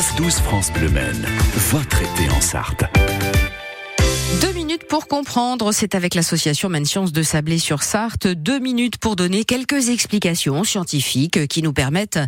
9-12 France Bleu Maine, votre été en Sarthe. Deux minutes pour comprendre, c'est avec l'association Maine Sciences de Sablé-sur-Sarthe. Deux minutes pour donner quelques explications scientifiques qui nous permettent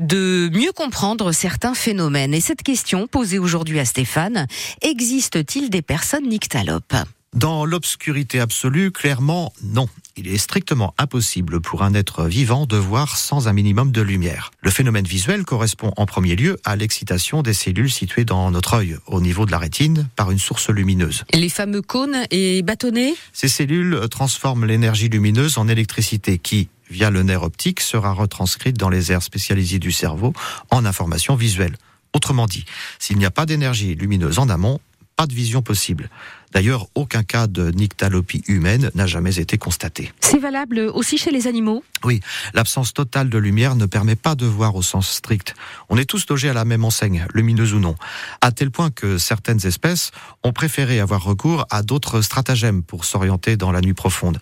de mieux comprendre certains phénomènes. Et cette question posée aujourd'hui à Stéphane, existe-t-il des personnes nyctalopes? Dans l'obscurité absolue, clairement, non. Il est strictement impossible pour un être vivant de voir sans un minimum de lumière. Le phénomène visuel correspond en premier lieu à l'excitation des cellules situées dans notre œil, au niveau de la rétine, par une source lumineuse. Les fameux cônes et bâtonnets? Ces cellules transforment l'énergie lumineuse en électricité qui, via le nerf optique, sera retranscrite dans les aires spécialisées du cerveau en information visuelle. Autrement dit, s'il n'y a pas d'énergie lumineuse en amont, pas de vision possible. D'ailleurs, aucun cas de nyctalopie humaine n'a jamais été constaté. C'est valable aussi chez les animaux? Oui, l'absence totale de lumière ne permet pas de voir au sens strict. On est tous logés à la même enseigne, lumineuse ou non, à tel point que certaines espèces ont préféré avoir recours à d'autres stratagèmes pour s'orienter dans la nuit profonde.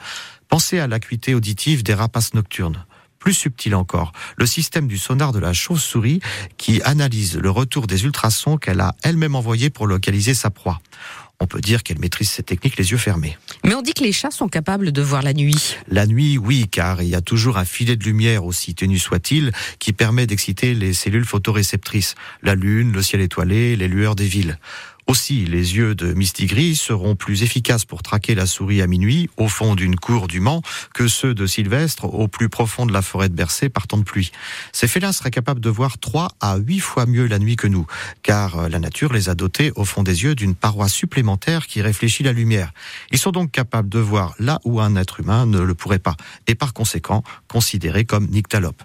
Pensez à l'acuité auditive des rapaces nocturnes plus subtil encore, le système du sonar de la chauve-souris qui analyse le retour des ultrasons qu'elle a elle-même envoyés pour localiser sa proie. On peut dire qu'elle maîtrise ces techniques les yeux fermés. Mais on dit que les chats sont capables de voir la nuit. La nuit, oui, car il y a toujours un filet de lumière, aussi ténu soit-il, qui permet d'exciter les cellules photoréceptrices. La lune, le ciel étoilé, les lueurs des villes. Aussi, les yeux de Mistigris seront plus efficaces pour traquer la souris à minuit, au fond d'une cour du Mans, que ceux de Sylvestre, au plus profond de la forêt de Bercé, par temps de pluie. Ces félins seraient capables de voir trois à huit fois mieux la nuit que nous, car la nature les a dotés au fond des yeux d'une paroi supplémentaire qui réfléchit la lumière. Ils sont donc capables de voir là où un être humain ne le pourrait pas, et par conséquent considérés comme nyctalopes.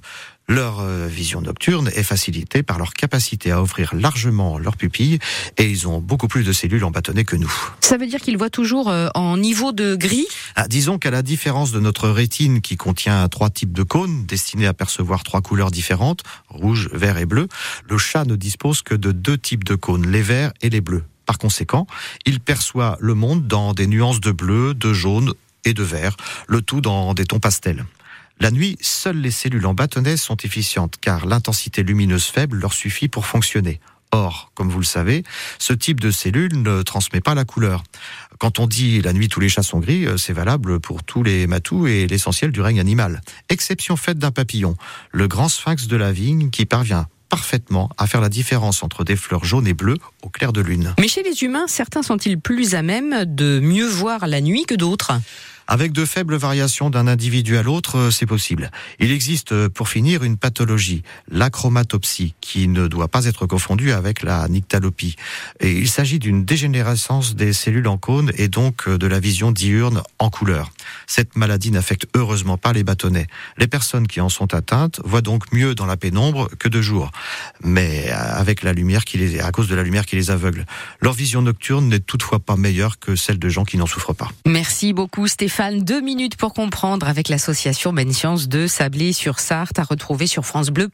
Leur euh, vision nocturne est facilitée par leur capacité à ouvrir largement leurs pupilles et ils ont beaucoup plus de cellules en bâtonnet que nous. Ça veut dire qu'ils voient toujours euh, en niveau de gris? Ah, Disons qu'à la différence de notre rétine qui contient trois types de cônes destinés à percevoir trois couleurs différentes, rouge, vert et bleu, le chat ne dispose que de deux types de cônes, les verts et les bleus. Par conséquent, il perçoit le monde dans des nuances de bleu, de jaune et de vert, le tout dans des tons pastels. La nuit, seules les cellules en bâtonnet sont efficientes car l'intensité lumineuse faible leur suffit pour fonctionner. Or, comme vous le savez, ce type de cellule ne transmet pas la couleur. Quand on dit la nuit tous les chats sont gris, euh, c'est valable pour tous les matous et l'essentiel du règne animal. Exception faite d'un papillon, le grand sphinx de la vigne qui parvient parfaitement à faire la différence entre des fleurs jaunes et bleues au clair de lune. Mais chez les humains, certains sont-ils plus à même de mieux voir la nuit que d'autres? Avec de faibles variations d'un individu à l'autre, euh, c'est possible. Il existe, euh, pour finir, une pathologie, l'achromatopsie, qui ne doit pas être confondue avec la nyctalopie. Et il s'agit d'une dégénérescence des cellules en cône et donc euh, de la vision diurne en couleur. Cette maladie n'affecte heureusement pas les bâtonnets. Les personnes qui en sont atteintes voient donc mieux dans la pénombre que de jour, mais avec la lumière qui les, à cause de la lumière qui les aveugle. Leur vision nocturne n'est toutefois pas meilleure que celle de gens qui n'en souffrent pas. Merci beaucoup Stéphane. Stéphane. Deux minutes pour comprendre avec l'association Sciences de Sablé sur Sarthe à retrouver sur France Bleu.